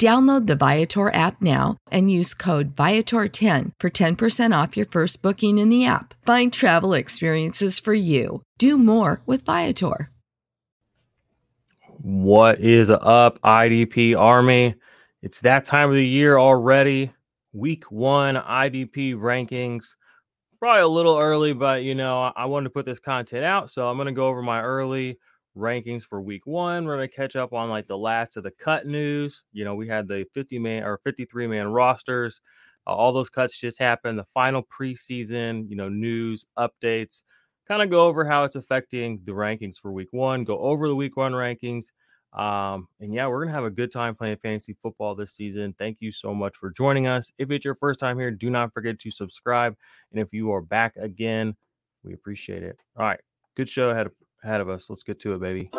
Download the Viator app now and use code Viator10 for 10% off your first booking in the app. Find travel experiences for you. Do more with Viator. What is up, IDP Army? It's that time of the year already. Week one IDP rankings. Probably a little early, but you know, I wanted to put this content out, so I'm going to go over my early rankings for week one. We're going to catch up on like the last of the cut news. You know, we had the 50 man or 53 man rosters. Uh, all those cuts just happened. The final preseason, you know, news updates. Kind of go over how it's affecting the rankings for week one. Go over the week one rankings. Um, and yeah, we're gonna have a good time playing fantasy football this season. Thank you so much for joining us. If it's your first time here, do not forget to subscribe. And if you are back again, we appreciate it. All right, good show ahead ahead of us. Let's get to it, baby.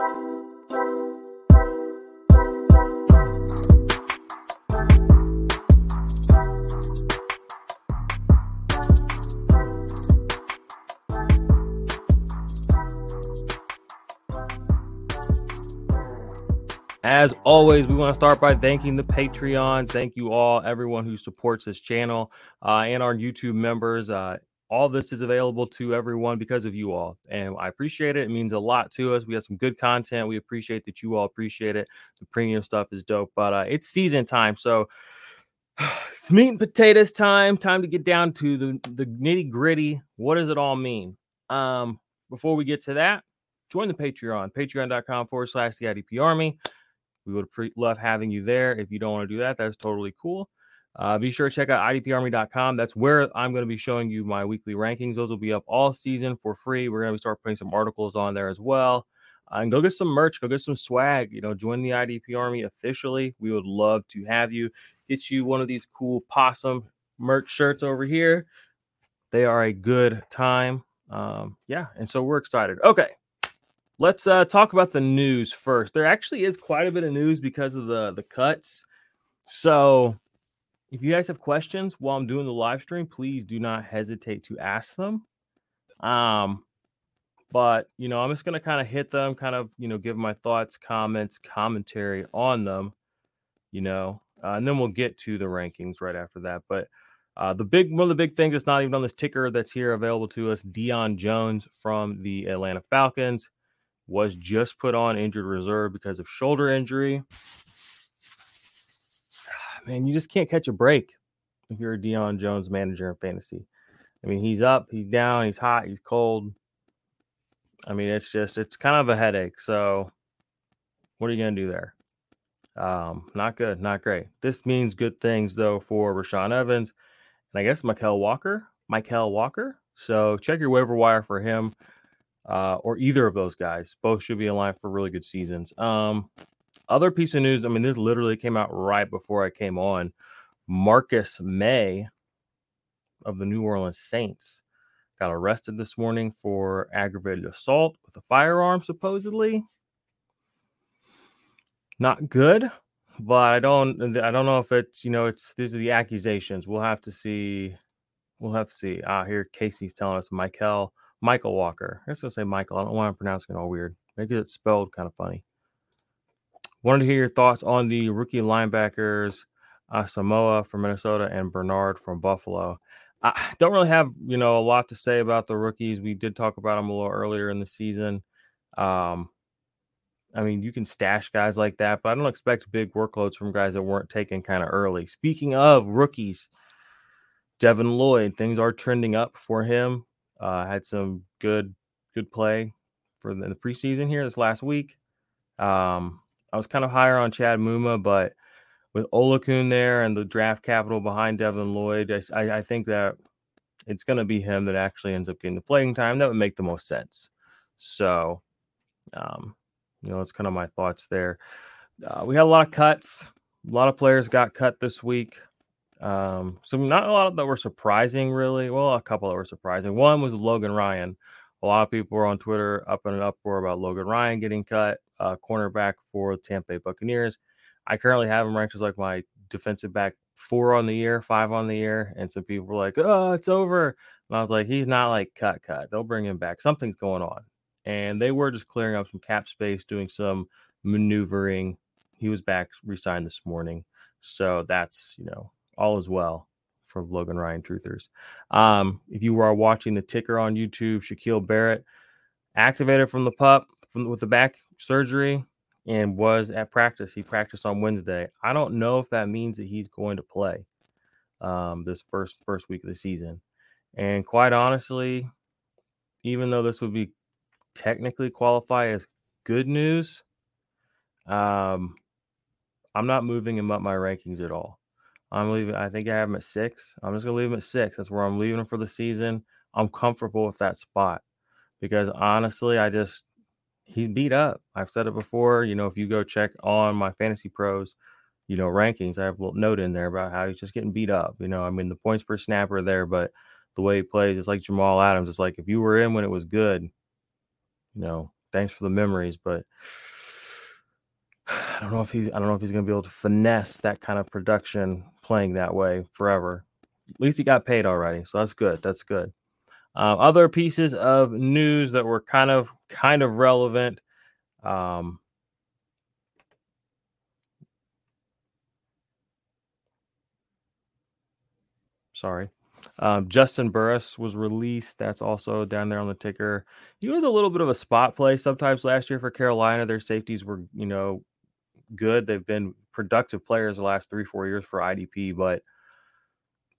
As always, we want to start by thanking the Patreons. Thank you all, everyone who supports this channel uh, and our YouTube members. Uh, all this is available to everyone because of you all and i appreciate it it means a lot to us we have some good content we appreciate that you all appreciate it the premium stuff is dope but uh, it's season time so it's meat and potatoes time time to get down to the, the nitty gritty what does it all mean? Um before we get to that join the patreon patreon.com forward slash the idp army we would pre- love having you there if you don't want to do that that's totally cool uh, be sure to check out idparmy.com. That's where I'm going to be showing you my weekly rankings. Those will be up all season for free. We're going to start putting some articles on there as well. Uh, and go get some merch, go get some swag. You know, join the IDP Army officially. We would love to have you. Get you one of these cool possum merch shirts over here. They are a good time. Um, yeah, and so we're excited. Okay, let's uh, talk about the news first. There actually is quite a bit of news because of the the cuts. So if you guys have questions while I'm doing the live stream, please do not hesitate to ask them. Um, but you know, I'm just gonna kind of hit them, kind of you know, give my thoughts, comments, commentary on them, you know, uh, and then we'll get to the rankings right after that. But uh, the big one of the big things that's not even on this ticker that's here available to us, Deion Jones from the Atlanta Falcons was just put on injured reserve because of shoulder injury man, you just can't catch a break if you're a Deion Jones manager in fantasy. I mean, he's up, he's down, he's hot, he's cold. I mean, it's just it's kind of a headache. So, what are you gonna do there? Um, not good, not great. This means good things though for Rashaan Evans and I guess Mykal Walker. Mykal Walker. So check your waiver wire for him uh, or either of those guys. Both should be in line for really good seasons. Um, other piece of news, I mean, this literally came out right before I came on. Marcus Maye of the New Orleans Saints got arrested this morning for aggravated assault with a firearm, supposedly. Not good, but I don't I don't know if it's you know it's these are the accusations. We'll have to see. We'll have to see. Ah, here Casey's telling us Michael Michael Walker. I was gonna say Michael. I don't want to pronounce it all weird. Maybe it's spelled kind of funny. Wanted to hear your thoughts on the rookie linebackers, uh, Samoa from Minnesota and Bernard from Buffalo. I don't really have you know a lot to say about the rookies. We did talk about them a little earlier in the season. Um, I mean, you can stash guys like that, but I don't expect big workloads from guys that weren't taken kind of early. Speaking of rookies, Devin Lloyd, things are trending up for him. Uh, had some good good play for the, preseason here this last week. Um, I was kind of higher on Chad Muma, but with Oluokun there and the draft capital behind Devin Lloyd, I, I think that it's going to be him that actually ends up getting the playing time. That would make the most sense. So, um, you know, it's kind of my thoughts there. Uh, we had a lot of cuts. A lot of players got cut this week. Um, so not a lot that were surprising, really. Well, a couple that were surprising. One was Logan Ryan. A lot of people were on Twitter up and uproar about Logan Ryan getting cut, uh, cornerback for Tampa Buccaneers. I currently have him ranked as like my defensive back four on the year, five on the year, and some people were like, "Oh, it's over," and I was like, "He's not like cut, cut. They'll bring him back. Something's going on." And they were just clearing up some cap space, doing some maneuvering. He was back, resigned this morning, so that's you know all is well for Logan Ryan truthers. Um, if you are watching the ticker on YouTube, Shaquille Barrett activated from the pup from with the back surgery and was at practice. He practiced on Wednesday. I don't know if that means that he's going to play um, this first first week of the season. And quite honestly, even though this would be technically qualify as good news, um, I'm not moving him up my rankings at all. I'm leaving. I think I have him at six. I'm just gonna leave him at six. That's where I'm leaving him for the season. I'm comfortable with that spot because honestly, I just he's beat up. I've said it before. You know, if you go check on my fantasy pros, you know, rankings, I have a little note in there about how he's just getting beat up. You know, I mean, the points per snap are there, but the way he plays, it's like Jamal Adams. It's like if you were in when it was good, you know, thanks for the memories, but I don't know if he's I don't know if he's going to be able to finesse that kind of production playing that way forever. At least he got paid already, so that's good. That's good. Uh, other pieces of news that were kind of kind of relevant. Um, sorry. Um, Juston Burris was released. That's also down there on the ticker. He was a little bit of a spot play sometimes last year for Carolina. Their safeties were, you know, good. They've been productive players the last three, four years for IDP, but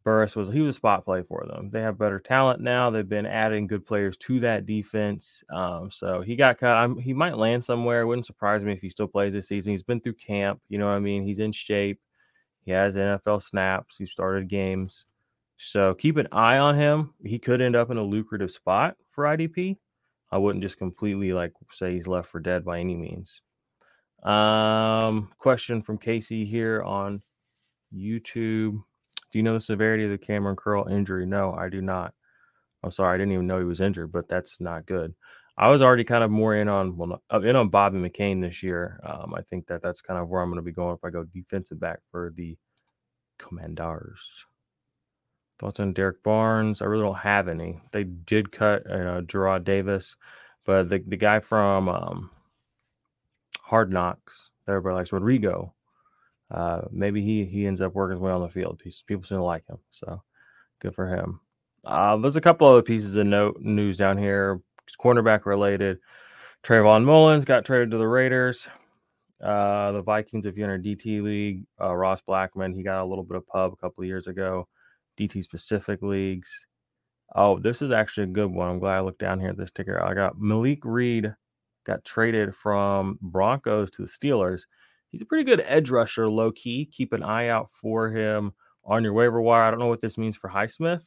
Burris was he was a spot play for them. They have better talent now. They've been adding good players to that defense. Um, so he got cut. I'm, he might land somewhere. It wouldn't surprise me if he still plays this season. He's been through camp. You know what I mean? He's in shape. He has NFL snaps. He started games. So keep an eye on him. He could end up in a lucrative spot for IDP. I wouldn't just completely like say he's left for dead by any means. Um, question from Casey here on YouTube. Do you know the severity of the Kamren Curl injury? No, I do not. I'm sorry, I didn't even know he was injured, but that's not good. I was already kind of more in on well, in on Bobby McCain this year. Um, I think that that's kind of where I'm going to be going if I go defensive back for the Commanders. Thoughts on Derek Barnes? I really don't have any. They did cut uh, Jarrad Davis, but the the guy from um, Hard Knocks that everybody likes, Rodrigo. Uh, maybe he he ends up working his way on the field. People seem to like him, so good for him. Uh, there's a couple other pieces of note news down here, cornerback related. Trayvon Mullins got traded to the Raiders. Uh, the Vikings, if you're in a DT league, uh, Ross Blacklock, he got a little bit of pub a couple years ago. DT specific leagues. Oh, this is actually a good one. I'm glad I looked down here at this ticker. I got Malik Reed got traded from Broncos to the Steelers. He's a pretty good edge rusher, low key. Keep an eye out for him on your waiver wire. I don't know what this means for Highsmith.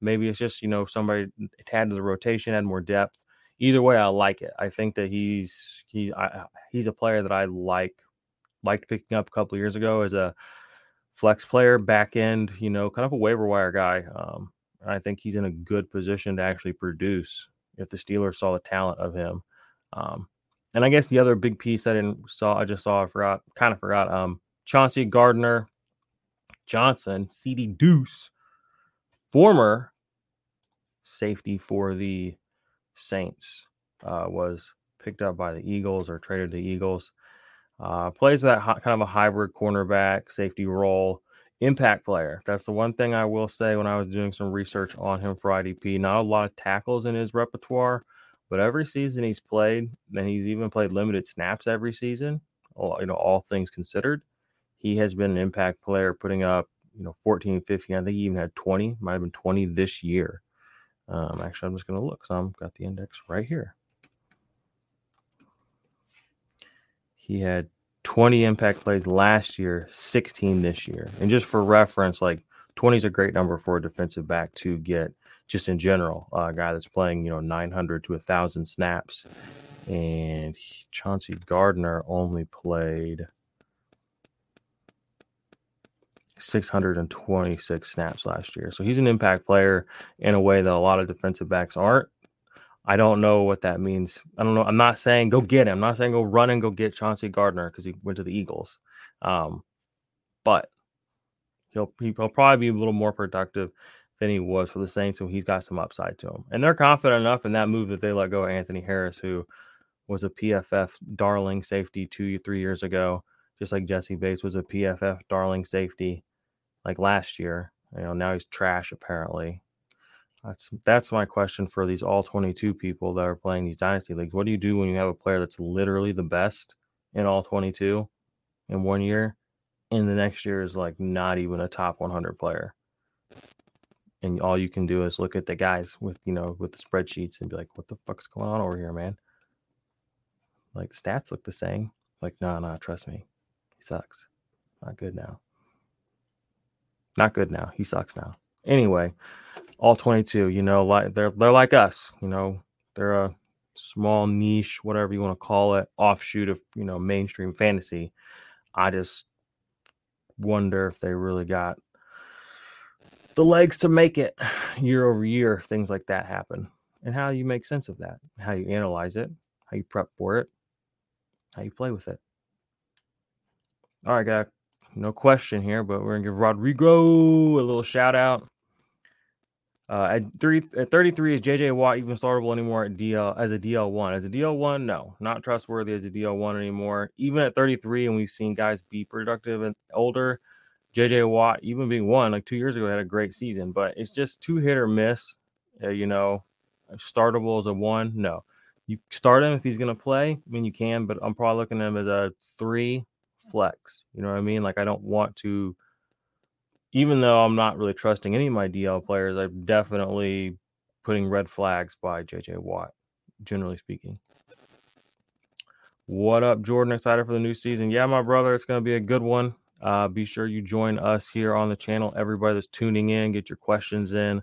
Maybe it's just, you know, somebody add to the rotation, add more depth. Either way, I like it. I think that he's he I, he's a player that I like liked picking up a couple years ago as a flex player, back end, you know, kind of a waiver wire guy. Um, I think he's in a good position to actually produce if the Steelers saw the talent of him. Um, and I guess the other big piece I didn't saw, I just saw, I forgot, kind of forgot. Um, Chauncey Gardner Johnson, CD Deuce, former safety for the Saints, uh, was picked up by the Eagles or traded to the Eagles. Uh, plays that kind of a hybrid cornerback safety role. Impact player. That's the one thing I will say when I was doing some research on him for IDP. Not a lot of tackles in his repertoire, but every season he's played, and he's even played limited snaps every season. You know, all things considered, he has been an impact player, putting up you know 14, 15. I think he even had 20. Might have been 20 this year. Um, actually, I'm just going to look. So I've got the index right here. He had 20 impact plays last year, 16 this year. And just for reference, like 20 is a great number for a defensive back to get just in general. Uh, a guy that's playing, you know, 900 to 1,000 snaps. And Chauncey Gardner only played 626 snaps last year. So he's an impact player in a way that a lot of defensive backs aren't. I don't know what that means. I don't know. I'm not saying go get him. I'm not saying go run and go get Chauncey Gardner because he went to the Eagles. Um, but he'll he'll probably be a little more productive than he was for the Saints, so he's got some upside to him. And they're confident enough in that move that they let go of Anthony Harris, who was a PFF darling safety two three years ago, just like Jessie Bates was a PFF darling safety like last year. You know, now he's trash apparently. That's that's my question for these all 22 people that are playing these dynasty leagues. What do you do when you have a player that's literally the best in all 22 in one year, and the next year is like not even a top 100 player? And all you can do is look at the guys with you know with the spreadsheets and be like, "What the fuck's going on over here, man?" Like stats look the same. Like, no, nah, no, nah, trust me, he sucks. Not good now. Not good now. He sucks now. Anyway, all 22, you know, like they're they're like us, you know, they're a small niche, whatever you want to call it, offshoot of, you know, mainstream fantasy. I just wonder if they really got the legs to make it year over year, things like that happen. And how you make sense of that, how you analyze it, how you prep for it, how you play with it. All right, got no question here, but we're gonna give Rodrigo a little shout out. Uh, at, three, at 33, is JJ Watt even startable anymore at DL as a DL1? As a DL1, no, not trustworthy as a DL1 anymore. Even at 33, and we've seen guys be productive and older. JJ Watt, even being one like two years ago, had a great season, but it's just two hit or miss. Uh, you know, startable as a one, no. You start him if he's going to play. I mean, you can, but I'm probably looking at him as a three flex. You know what I mean? Like, I don't want to even though I'm not really trusting any of my DL players, I'm definitely putting red flags by JJ Watt, generally speaking. What up, Jordan? Excited for the new season? Yeah, my brother, it's going to be a good one. Uh, be sure you join us here on the channel. Everybody that's tuning in, get your questions in,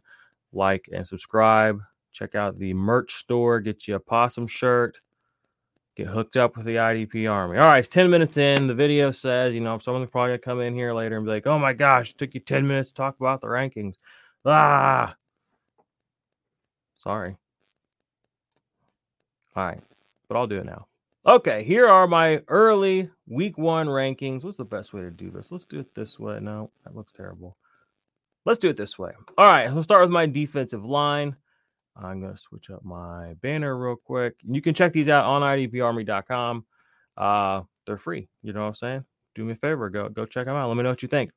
like and subscribe. Check out the merch store, get you a possum shirt, get hooked up with the IDP Army. All right, it's 10 minutes in. The video says, you know, someone's probably going to come in here later and be like, oh my gosh, it took you 10 minutes to talk about the rankings. Ah, sorry. All right, but I'll do it now. Okay, here are my early week one rankings. What's the best way to do this? Let's do it this way. No, that looks terrible. Let's do it this way. All right, we'll start with my defensive line. I'm going to switch up my banner real quick. You can check these out on idparmy.com. Uh, they're free. You know what I'm saying? Do me a favor, go go check them out. Let me know what you think.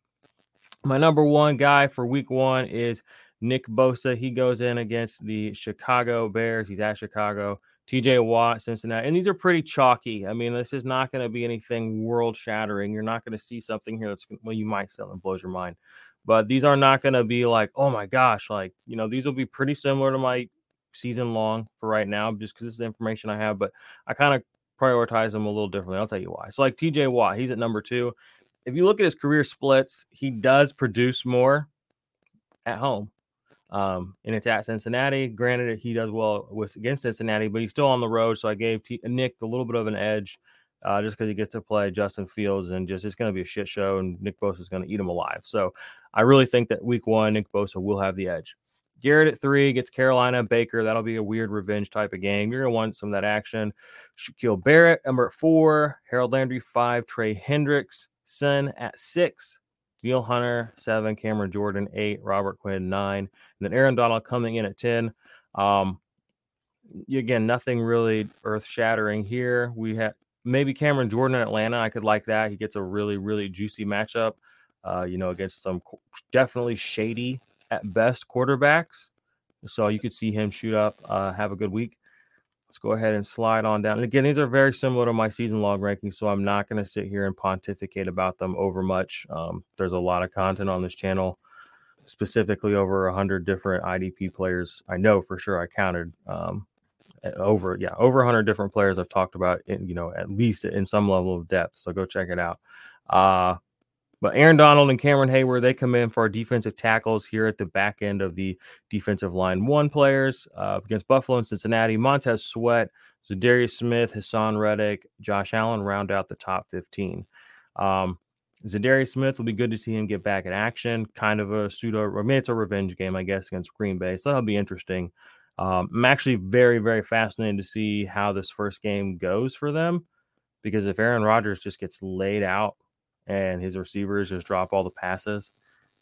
My number one guy for week one is Nick Bosa. He goes in against the Chicago Bears. He's at Chicago. TJ Watt, Cincinnati. And these are pretty chalky. I mean, this is not going to be anything world shattering. You're not going to see something here that's, well, you might sell and blows your mind but these are not going to be like, oh my gosh, like, you know, these will be pretty similar to my season long for right now, just because this is the information I have, but I kind of prioritize them a little differently. I'll tell you why. So, like TJ Watt, he's at number two. If you look at his career splits, he does produce more at home. Um, and it's at Cincinnati. Granted, he does well with against Cincinnati, but he's still on the road. So I gave T- Nick a little bit of an edge uh, just because he gets to play Justin Fields and just it's going to be a shit show and Nick Bosa is going to eat him alive. So I really think that week one, Nick Bosa will have the edge. Garrett at three gets Carolina Baker. That'll be a weird revenge type of game. You're going to want some of that action. Shaquille Barrett, number four. Harold Landry, five. Trey Hendricks, Son at six. Danielle Hunter, seven. Cameron Jordan, eight. Robert Quinn, nine. And then Aaron Donald coming in at 10. Um, again, nothing really earth shattering here. We have maybe Cameron Jordan in Atlanta. I could like that. He gets a really, really juicy matchup, uh, you know, against some definitely shady at best quarterbacks. So you could see him shoot up, uh, have a good week. Let's go ahead and slide on down. And again, these are very similar to my season log rankings, so I'm not going to sit here and pontificate about them over much. Um, there's a lot of content on this channel, specifically over 100 different IDP players. I know for sure I counted um, over, yeah, over 100 different players I've talked about, in, you know, at least in some level of depth. So go check it out. Uh, but Aaron Donald and Cameron Heyward, they come in for our defensive tackles here at the back end of the defensive line one players uh, against Buffalo and Cincinnati. Montez Sweat, Za'Darius Smith, Haason Reddick, Josh Allen round out the top 15. Um, Za'Darius Smith will be good to see him get back in action. Kind of a pseudo, I mean, it's a revenge game, I guess, against Green Bay. So that'll be interesting. Um, I'm actually very, very fascinated to see how this first game goes for them because if Aaron Rodgers just gets laid out and his receivers just drop all the passes,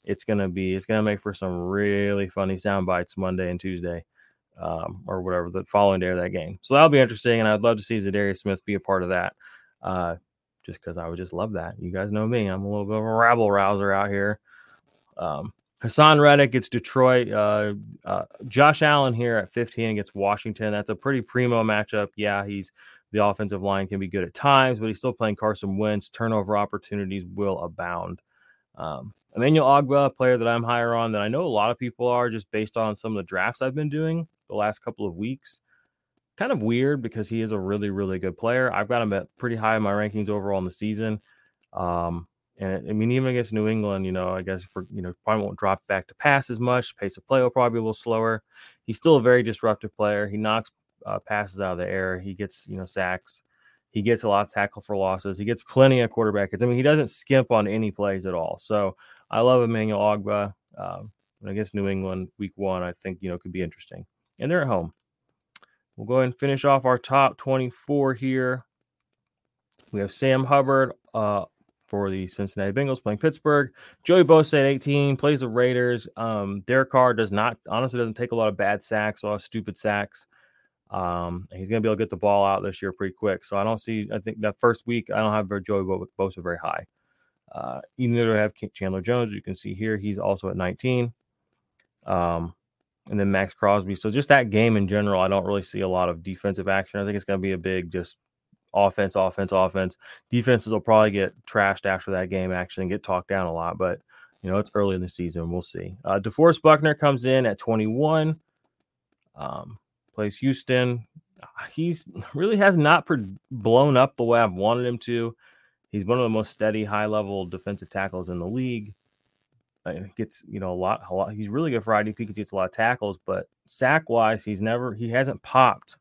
it's gonna be it's gonna make for some really funny sound bites Monday and Tuesday, um, or whatever the following day of that game. So that'll be interesting, and I'd love to see Za'Darius Smith be a part of that. Uh, just because I would just love that. You guys know me; I'm a little bit of a rabble rouser out here. Um, Haason Reddick gets Detroit. Uh, uh, Josh Allen here at 15 against Washington. That's a pretty primo matchup. Yeah, he's the offensive line can be good at times, but he's still playing Carson Wentz. Turnover opportunities will abound. Um, Emmanuel Ogbah, a player that I'm higher on than I know a lot of people are, just based on some of the drafts I've been doing the last couple of weeks. Kind of weird because he is a really, really good player. I've got him at pretty high in my rankings overall in the season. Um, and I mean, even against New England, you know, I guess for you know, probably won't drop back to pass as much. Pace of play will probably be a little slower. He's still a very disruptive player. He knocks uh, passes out of the air. He gets, you know, sacks. He gets a lot of tackle for losses. He gets plenty of quarterback hits. I mean, he doesn't skimp on any plays at all. So I love Emmanuel Ogbah Um, against New England week one, I think, you know, could be interesting. And they're at home. We'll go ahead and finish off our top 24 here. We have Sam Hubbard uh, for the Cincinnati Bengals playing Pittsburgh. Joey Bosa at 18 plays the Raiders. Um, Derek Carr does not, honestly, doesn't take a lot of bad sacks, a lot of stupid sacks. Um, he's going to be able to get the ball out this year pretty quick. So I don't see, I think that first week, I don't have Joey Bosa very high. Uh, either do I have Chandler Jones. You can see here, he's also at 19. Um, and then Maxx Crosby. So just that game in general, I don't really see a lot of defensive action. I think it's going to be a big just offense, offense, offense. Defenses will probably get trashed after that game action and get talked down a lot. But you know, it's early in the season. We'll see. Uh, DeForest Buckner comes in at 21. Um, plays Houston. He's really has not blown up the way I've wanted him to. He's one of the most steady, high level defensive tackles in the league. Uh, gets you know a lot, a lot. He's really good for IDP because he gets a lot of tackles, but sack wise, he's never he hasn't popped.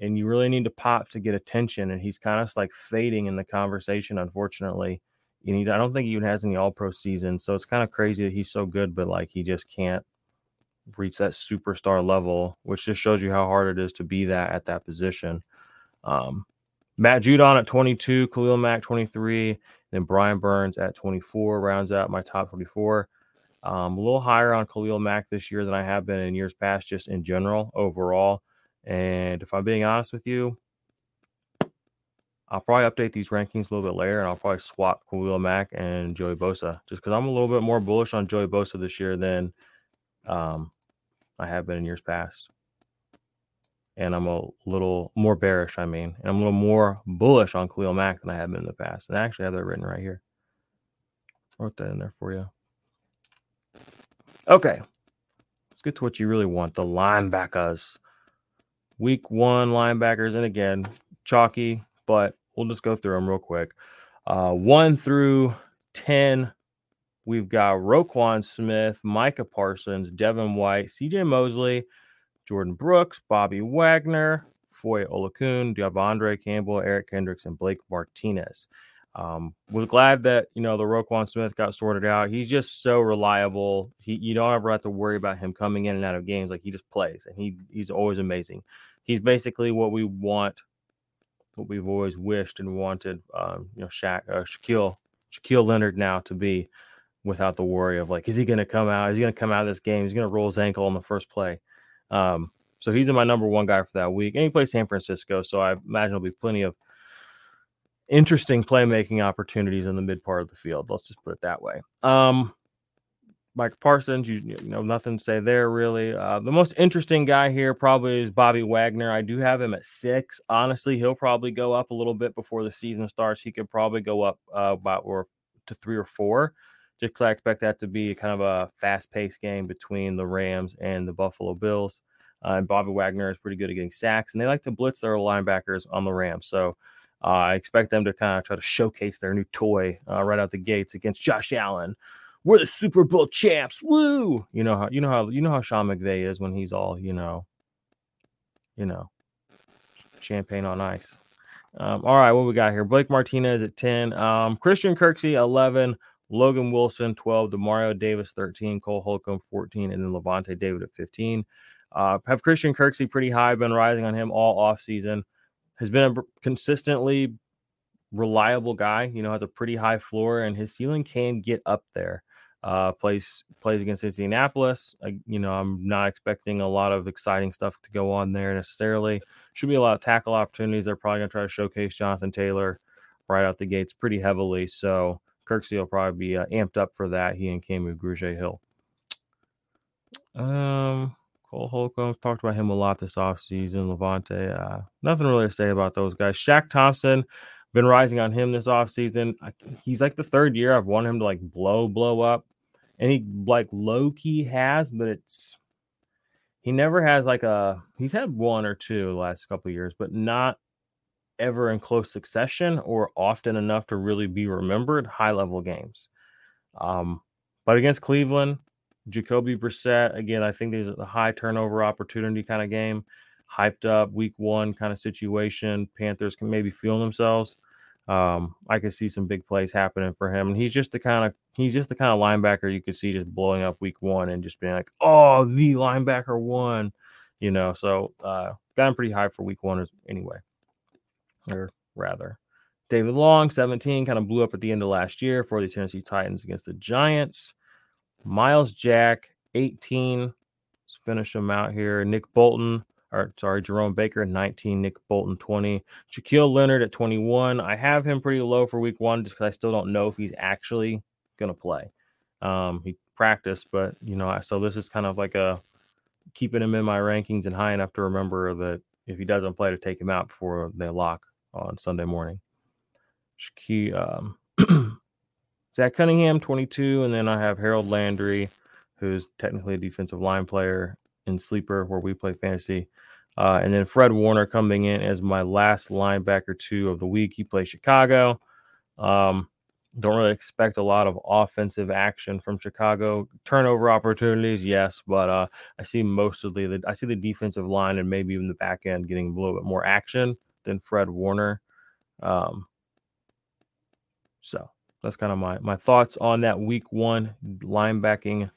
And you really need to pop to get attention, and he's kind of like fading in the conversation, unfortunately. You need, I don't think he even has any All Pro season, so it's kind of crazy that he's so good, but like he just can't reach that superstar level, which just shows you how hard it is to be that at that position. Um, Matt Judon at 22, Khalil Mack 23, then Brian Burns at 24 rounds out my top 24. Um, a little higher on Khalil Mack this year than I have been in years past, just in general, overall. And if I'm being honest with you, I'll probably update these rankings a little bit later and I'll probably swap Khalil Mack and Joey Bosa just because I'm a little bit more bullish on Joey Bosa this year than um, I have been in years past. And I'm a little more bearish, I mean, and I'm a little more bullish on Khalil Mack than I have been in the past. And I actually have that written right here. I wrote that in there for you. Okay. Let's get to what you really want the linebackers. Week one linebackers. And again, chalky, but we'll just go through them real quick. Uh, one through 10 We've got Roquan Smith, Micah Parsons, Devin White, CJ Mosley, Jordyn Brooks, Bobby Wagner, Foye Oluokun, De'Vondre Campbell, Eric Kendricks, and Blake Martinez. Um, was glad that you know the Roquan Smith got sorted out. He's just so reliable. He you don't ever have to worry about him coming in and out of games. Like he just plays, and he he's always amazing. He's basically what we want, what we've always wished and wanted. Um, you know, Shaq, uh, Shaquille Shaquille Leonard now to be without the worry of like, is he going to come out? Is he going to come out of this game? He's going to roll his ankle on the first play. Um, so he's in my number one guy for that week. And he plays San Francisco, so I imagine there'll be plenty of interesting playmaking opportunities in the mid part of the field. Let's just put it that way. Um, Mike Parsons, you, you know, nothing to say there really. Uh, the most interesting guy here probably is Bobby Wagner. I do have him at six. Honestly, he'll probably go up a little bit before the season starts. He could probably go up uh, about or to three or four. Just because I expect that to be kind of a fast paced game between the Rams and the Buffalo Bills. Uh, and Bobby Wagner is pretty good at getting sacks, and they like to blitz their linebackers on the Rams. So uh, I expect them to kind of try to showcase their new toy uh, right out the gates against Josh Allen we're the Super Bowl champs. Woo! You know how you know how you know how Sean McVay is when he's all, you know, you know, champagne on ice. Um, all right, what we got here? Blake Martinez at 10, um, Christian Kirksey 11, Logan Wilson 12, Demario Davis 13, Cole Holcomb 14, and then Lavonte David at 15. Uh, have Christian Kirksey pretty high, been rising on him all off season. Has been a consistently reliable guy, you know, has a pretty high floor, and his ceiling can get up there uh, plays plays against Indianapolis. I, you know, I'm not expecting a lot of exciting stuff to go on there necessarily. Should be a lot of tackle opportunities. They're probably going to try to showcase Jonathan Taylor right out the gates pretty heavily. So Kirksey will probably be uh, amped up for that. He and Kamu Grugier Hill. Um, Cole Holcomb talked about him a lot this offseason. Lavonte, uh, nothing really to say about those guys. Shaq Thompson, been rising on him this offseason. He's like the third year I've wanted him to like blow, blow up and he like low key has, but it's he never has like a he's had one or two last couple years, but not ever in close succession or often enough to really be remembered high level games. Um, but against Cleveland, Jacoby Brissett, again, I think there's a high turnover opportunity kind of game, hyped up week one kind of situation. Panthers can maybe feel themselves um, I could see some big plays happening for him. And he's just the kind of he's just the kind of linebacker you could see just blowing up week one and just being like, oh, the linebacker one, you know. So uh got him pretty high for week one anyway. Or rather. David Long, 17, kind of blew up at the end of last year for the Tennessee Titans against the Giants. Myles Jack, 18. Let's finish him out here. Nick Bolton, or sorry, Jerome Baker 19, Nick Bolton 20, Shaquille Leonard at 21. I have him pretty low for week one just because I still don't know if he's actually going to play. Um, he practiced, but you know, so this is kind of like a keeping him in my rankings and high enough to remember that if he doesn't play, to take him out before they lock on Sunday morning. Shaquille, um, Zach Cunningham 22, and then I have Harold Landry, who's technically a defensive line player in sleeper where we play fantasy uh, and then Fred Warner coming in as my last linebacker two of the week. He plays Chicago. Um, don't really expect a lot of offensive action from Chicago. Turnover opportunities, yes, but uh, I see mostly the I see the defensive line and maybe even the back end getting a little bit more action than Fred Warner. Um, so that's kind of my my thoughts on that week one linebacking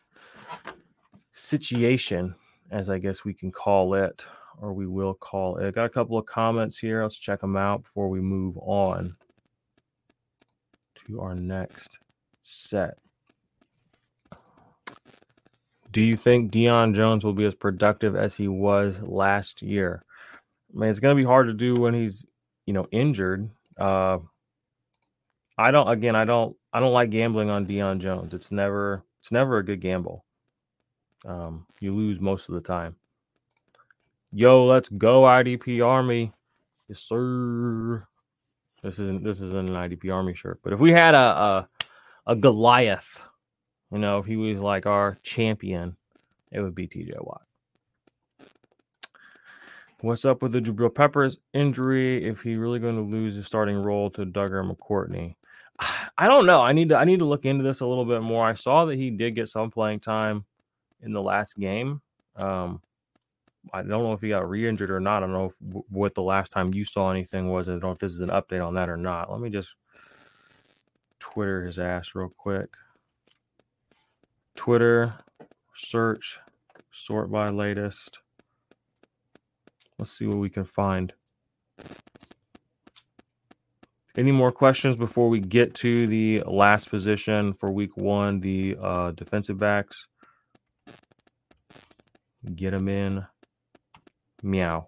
situation, as I guess we can call it or we will call it. I got a couple of comments here. Let's check them out before we move on to our next set. Do you think Deion Jones will be as productive as he was last year? I mean, it's going to be hard to do when he's, you know, injured. Uh, I don't. Again, I don't. I don't like gambling on Deion Jones. It's never. It's never a good gamble. Um, you lose most of the time. Yo, let's go IDP Army. Yes, sir. This isn't this isn't an IDP Army shirt, but if we had a a, a Goliath, you know, if he was like our champion, it would be TJ Watt. What's up with the Jabril Peppers injury? If he really going to lose his starting role to Dugger McCourtney, I don't know. I need to I need to look into this a little bit more. I saw that he did get some playing time in the last game. Um, I don't know if he got re-injured or not. I don't know if, what the last time you saw anything was. I don't know if this is an update on that or not. Let me just Twitter his ass real quick. Twitter search sort by latest. Let's see what we can find. Any more questions before we get to the last position for week one, the uh, defensive backs? Get them in. Meow.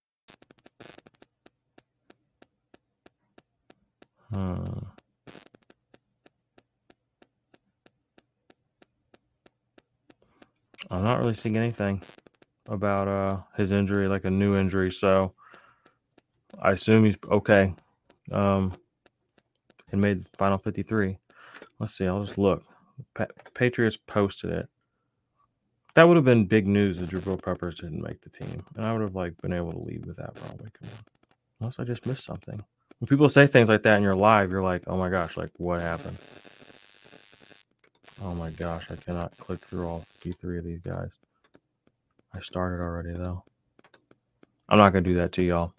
Hmm. I'm not really seeing anything about uh his injury, like a new injury. So I assume he's okay. Um, and made the final 53. Let's see. I'll just look. Pa- Patriots posted it. That would have been big news if Jabril Peppers didn't make the team, and I would have like been able to leave with that probably. Unless I just missed something. When people say things like that in your live, you're like, oh my gosh, like what happened? Oh my gosh, I cannot click through all 53 of these guys. I started already though. I'm not gonna do that to y'all.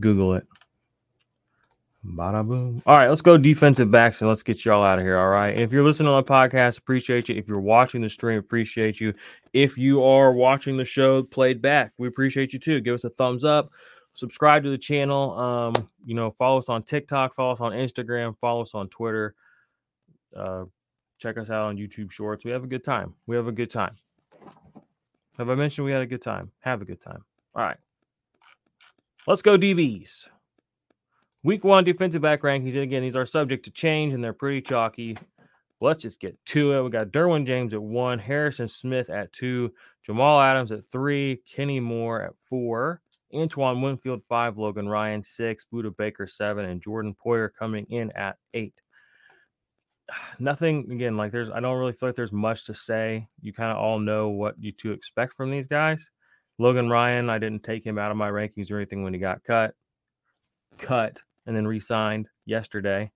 Google it. Bada boom. All right, let's go defensive backs and let's get y'all out of here. All right. If you're listening on the podcast, appreciate you. If you're watching the stream, appreciate you. If you are watching the show played back, we appreciate you too. Give us a thumbs up subscribe to the channel. Um, you know, follow us on TikTok, follow us on Instagram, follow us on Twitter. Uh, check us out on YouTube Shorts. We have a good time. We have a good time. Have I mentioned we had a good time? Have a good time. All right. Let's go DBs. Week one defensive back rankings. And again, these are subject to change and they're pretty chalky. Let's just get to it. We got Derwin James at one, Harrison Smith at two, Jamal Adams at three, Kenny Moore at four, Antoine Winfield, five, Logan Ryan, six, Budda Baker, seven, and Jordan Poyer coming in at eight. Nothing again, like there's I don't really feel like there's much to say. You kind of all know what you to expect from these guys. Logan Ryan, I didn't take him out of my rankings or anything when he got cut, cut, and then re-signed yesterday.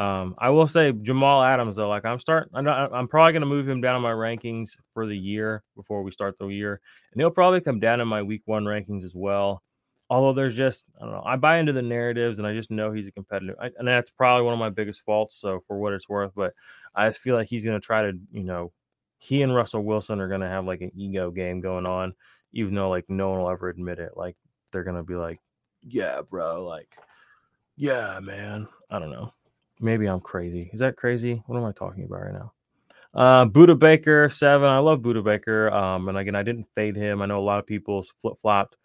Um, I will say Jamal Adams though, like I'm starting, I'm, not, I'm probably going to move him down in my rankings for the year before we start the year, and he'll probably come down in my week one rankings as well. Although there's just, I don't know, I buy into the narratives, and I just know he's a competitive, I, and that's probably one of my biggest faults. So for what it's worth, but I just feel like he's going to try to, you know, he and Russell Wilson are going to have like an ego game going on, even though like no one will ever admit it. Like they're going to be like, yeah, bro, like, yeah, man. I don't know. Maybe I'm crazy. Is that crazy? What am I talking about right now? Uh, Budda Baker, seven. I love Budda Baker. Um, and again, I didn't fade him. I know a lot of people flip flopped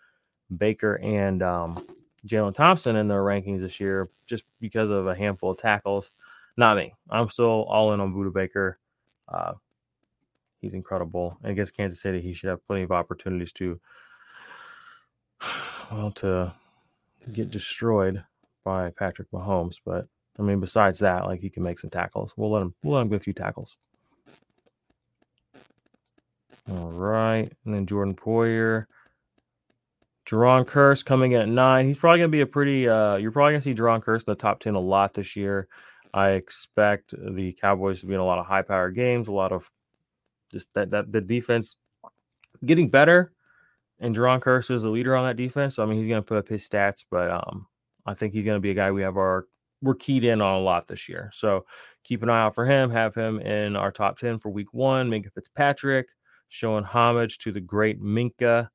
Baker and um, Jalen Thompson in their rankings this year just because of a handful of tackles. Not me. I'm still all in on Budda Baker. Uh, he's incredible. And against Kansas City, he should have plenty of opportunities to, well, to get destroyed by Patrick Mahomes. But I mean, besides that, like he can make some tackles. We'll let him. We'll let him get a few tackles. All right, and then Jordan Poyer, Jayron Kearse coming in at nine. He's probably going to be a pretty. Uh, you're probably going to see Jayron Kearse in the top ten a lot this year. I expect the Cowboys to be in a lot of high power games, a lot of just that that the defense getting better, and Jayron Kearse is the leader on that defense. So I mean, he's going to put up his stats, but um, I think he's going to be a guy we have our we're keyed in on a lot this year. So keep an eye out for him. Have him in our top 10 for week one. Minkah Fitzpatrick showing homage to the great Minkah.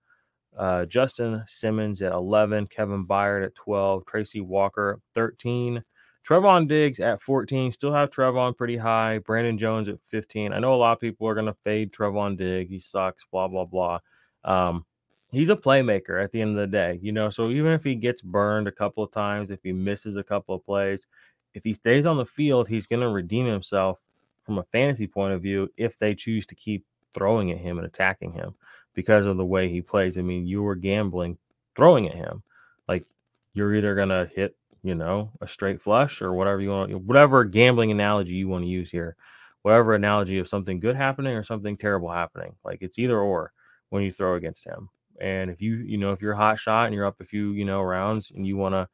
Uh, Justin Simmons at 11, Kevin Byard at 12, Tracy Walker 13, Trevon Diggs at 14. Still have Trevon pretty high. Brandon Jones at 15. I know a lot of people are going to fade Trevon Diggs. He sucks, blah, blah, blah. Um, he's a playmaker at the end of the day, you know. So even if he gets burned a couple of times, if he misses a couple of plays, if he stays on the field, he's going to redeem himself from a fantasy point of view if they choose to keep throwing at him and attacking him because of the way he plays. I mean, you were gambling throwing at him. Like you're either gonna hit, you know, a straight flush or whatever you want, whatever gambling analogy you want to use here, whatever analogy of something good happening or something terrible happening. Like it's either or when you throw against him. And if you, you know, if you're a hot shot and you're up a few, you know, rounds and you want to,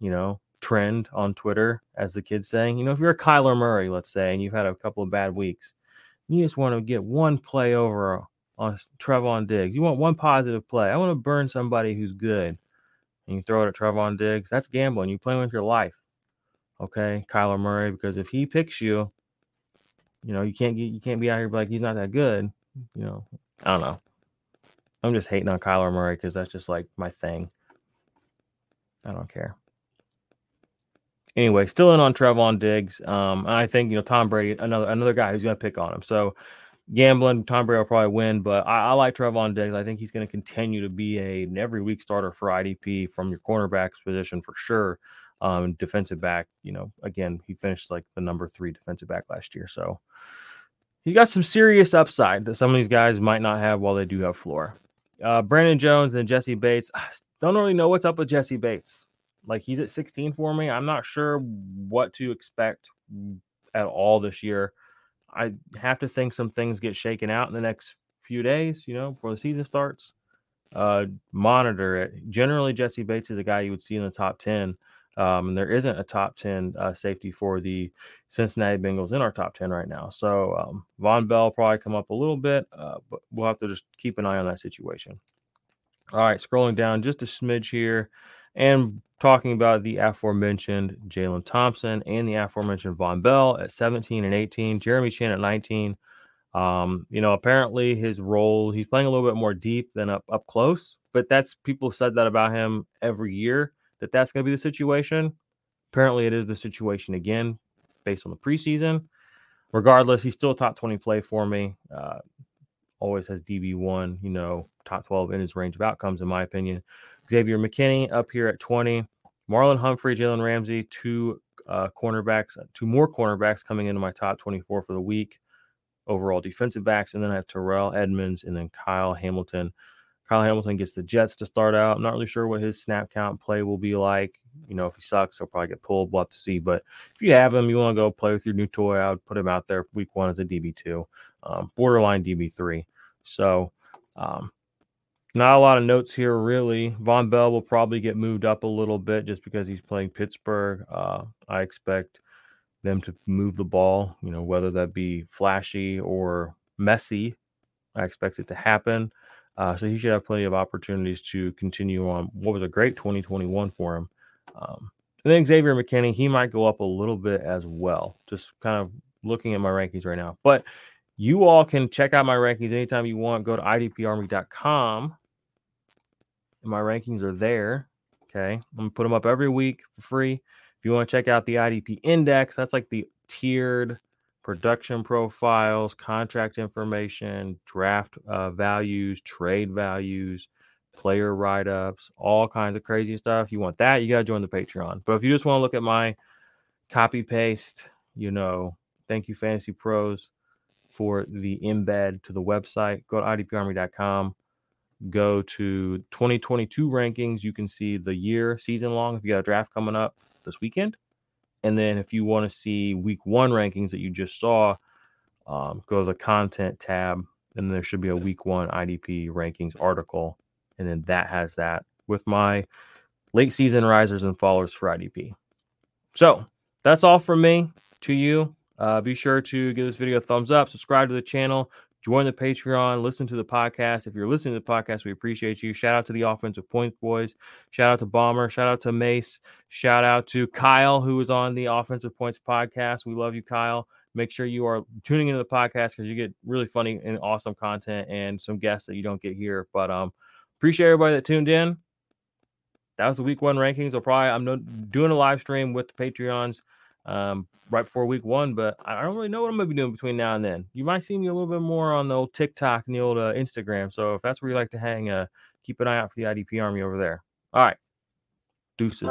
you know, trend on Twitter, as the kids saying, you know, if you're a Kyler Murray, let's say, and you've had a couple of bad weeks, you just want to get one play over on Trevon Diggs. You want one positive play. I want to burn somebody who's good. And you throw it at Trevon Diggs. That's gambling. You're playing with your life. Okay, Kyler Murray, because if he picks you, you know, you can't get you can't be out here like he's not that good. You know, I don't know. I'm just hating on Kyler Murray because that's just like my thing. I don't care. Anyway, still in on Trevon Diggs. Um, I think you know Tom Brady, another another guy who's going to pick on him. So gambling, Tom Brady will probably win, but I, I like Trevon Diggs. I think he's going to continue to be a an every week starter for IDP from your cornerbacks position for sure. Um, defensive back, you know, again, he finished like the number three defensive back last year, so he got some serious upside that some of these guys might not have while they do have floor. Uh, Brandon Jones and Jessie Bates. I don't really know what's up with Jessie Bates. Like he's at 16 for me. I'm not sure what to expect at all this year. I have to think some things get shaken out in the next few days, you know, before the season starts. Uh, monitor it. Generally, Jessie Bates is a guy you would see in the top 10. Um, and there isn't a top 10 uh, safety for the Cincinnati Bengals in our top 10 right now. So um, Vonn Bell probably come up a little bit, uh, but we'll have to just keep an eye on that situation. All right, scrolling down just a smidge here and talking about the aforementioned Jalen Thompson and the aforementioned Vonn Bell at 17 and 18, Jeremy Chinn at 19. Um, you know, apparently his role, he's playing a little bit more deep than up, up close, but that's people said that about him every year that that's going to be the situation. Apparently, it is the situation again based on the preseason. Regardless, he's still top 20 play for me. Uh, always has DB1, you know, top 12 in his range of outcomes, in my opinion. Xavier McKinney up here at 20. Marlon Humphrey, Jalen Ramsey, two uh, cornerbacks, uh, two more cornerbacks coming into my top 24 for the week. Overall defensive backs. And then I have Terrell Edmunds and then Kyle Hamilton. Kyle Hamilton gets the Jets to start out. I'm not really sure what his snap count play will be like. You know, if he sucks, he'll probably get pulled. We'll have to see. But if you have him, you want to go play with your new toy, I would put him out there week one as a DB2, um, borderline DB3. So, um, not a lot of notes here, really. Vonn Bell will probably get moved up a little bit just because he's playing Pittsburgh. Uh, I expect them to move the ball, you know, whether that be flashy or messy. I expect it to happen. Uh, so he should have plenty of opportunities to continue on what was a great 2021 for him. Um, and then Xavier McKinney, he might go up a little bit as well. Just kind of looking at my rankings right now. But you all can check out my rankings anytime you want. Go to idparmy.com and my rankings are there. Okay. I'm gonna put them up every week for free. If you want to check out the IDP index, that's like the tiered production profiles, contract information, draft uh, values, trade values, player write ups, all kinds of crazy stuff. You want that, you got to join the Patreon. But if you just want to look at my copy paste, you know, thank you, Fantasy Pros, for the embed to the website. Go to idparmy.com go to 2022 rankings, you can see the year season long if you got a draft coming up this weekend. And then if you want to see week one rankings that you just saw, um, go to the content tab, and there should be a week one IDP rankings article. And then that has that with my late season risers and fallers for IDP. So that's all from me to you. Uh, be sure to give this video a thumbs up, subscribe to the channel, Join the Patreon, listen to the podcast. If you're listening to the podcast, we appreciate you. Shout out to the Offensive Points Boys. Shout out to Bomber. Shout out to Mace. Shout out to Kyle, who is on the Offensive Points podcast. We love you, Kyle. Make sure you are tuning into the podcast because you get really funny and awesome content and some guests that you don't get here. But um, appreciate everybody that tuned in. That was the week one rankings. I'll probably I'm doing a live stream with the Patreons um, right before week one, but I don't really know what I'm gonna be doing between now and then. You might see me a little bit more on the old TikTok and the old uh, Instagram. So if that's where you like to hang, uh, keep an eye out for the IDP Army over there. All right, deuces.